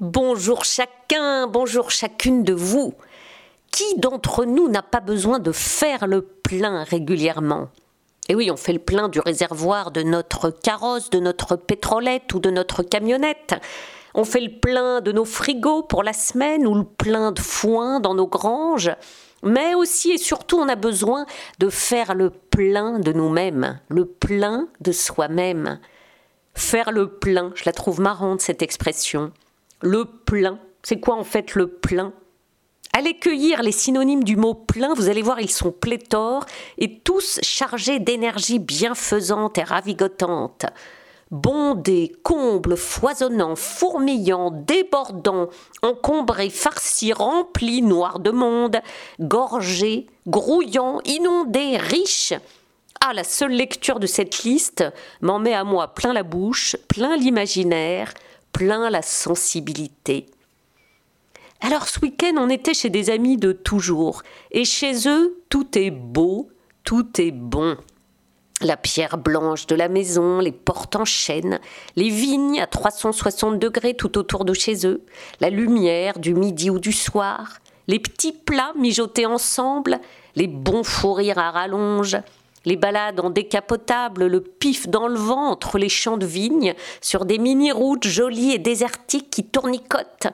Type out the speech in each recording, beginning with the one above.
Bonjour chacun, bonjour chacune de vous. Qui d'entre nous n'a pas besoin de faire le plein régulièrement? Et oui, on fait le plein du réservoir de notre carrosse, de notre pétrolette ou de notre camionnette. On fait le plein de nos frigos pour la semaine ou le plein de foin dans nos granges. Mais aussi et surtout, on a besoin de faire le plein de nous-mêmes, le plein de soi-même. Faire le plein, je la trouve marrante cette expression. Le plein, c'est quoi en fait le plein? Allez cueillir les synonymes du mot plein, vous allez voir, ils sont pléthores et tous chargés d'énergie bienfaisante et ravigotante. Bondé, comble, foisonnant, fourmillant, débordant, encombré, farci, rempli, noir de monde, gorgé, grouillant, inondé, riche. Ah, la seule lecture de cette liste m'en met à moi plein la bouche, plein l'imaginaire, plein la sensibilité. Alors ce week-end, on était chez des amis de toujours, et chez eux, tout est beau, tout est bon. La pierre blanche de la maison, les portes en chêne, les vignes à 360 degrés tout autour de chez eux, la lumière du midi ou du soir, les petits plats mijotés ensemble, les bons fous rires à rallonge, les balades en décapotable, le pif dans le vent entre les champs de vignes, sur des mini-routes jolies et désertiques qui tournicotent,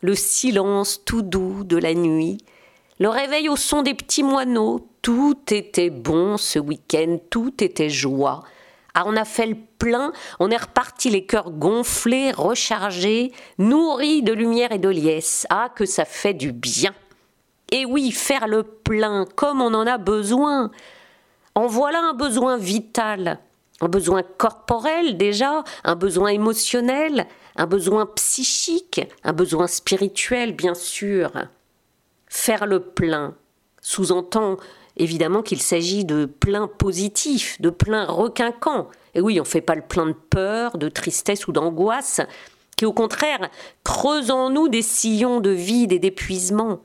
le silence tout doux de la nuit, le réveil au son des petits moineaux, tout était bon ce week-end, tout était joie. Ah, on a fait le plein, on est reparti les cœurs gonflés, rechargés, nourris de lumière et de liesse. Ah, que ça fait du bien. Et oui, faire le plein comme on en a besoin. En voilà un besoin vital, un besoin corporel déjà, un besoin émotionnel, un besoin psychique, un besoin spirituel bien sûr. Faire le plein sous-entend évidemment qu'il s'agit de plein positif, de plein requinquant. Et oui, on ne fait pas le plein de peur, de tristesse ou d'angoisse, qui au contraire creuse en nous des sillons de vide et d'épuisement.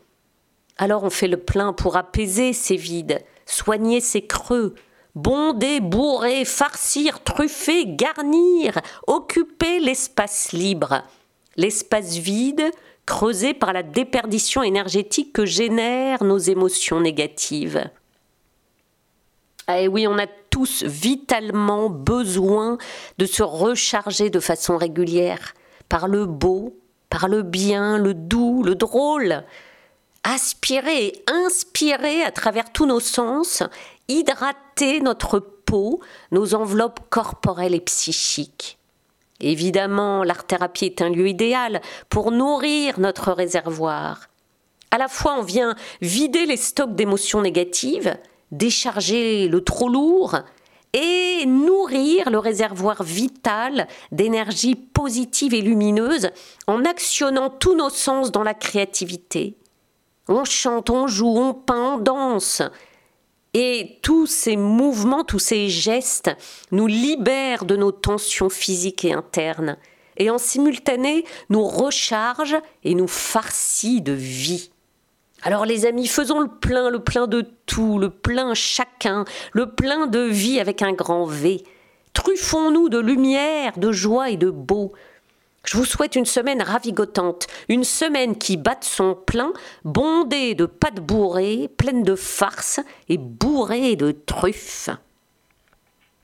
Alors on fait le plein pour apaiser ces vides, soigner ses creux, bonder, bourrer, farcir, truffer, garnir, occuper l'espace libre, l'espace vide creusé par la déperdition énergétique que génèrent nos émotions négatives. Et eh oui, on a tous vitalement besoin de se recharger de façon régulière par le beau, par le bien, le doux, le drôle, aspirer et inspirer à travers tous nos sens, hydrater notre peau, nos enveloppes corporelles et psychiques. Évidemment, l'art-thérapie est un lieu idéal pour nourrir notre réservoir. À la fois, on vient vider les stocks d'émotions négatives, décharger le trop lourd et nourrir le réservoir vital d'énergie positive et lumineuse en actionnant tous nos sens dans la créativité, on chante, on joue, on peint, on danse. Et tous ces mouvements, tous ces gestes nous libèrent de nos tensions physiques et internes, et en simultané nous rechargent et nous farcit de vie. Alors les amis, faisons le plein, le plein de tout, le plein chacun, le plein de vie avec un grand V. Truffons-nous de lumière, de joie et de beau. Je vous souhaite une semaine ravigotante, une semaine qui batte son plein, bondée de pâtes bourrées, pleine de farces et bourrée de truffes.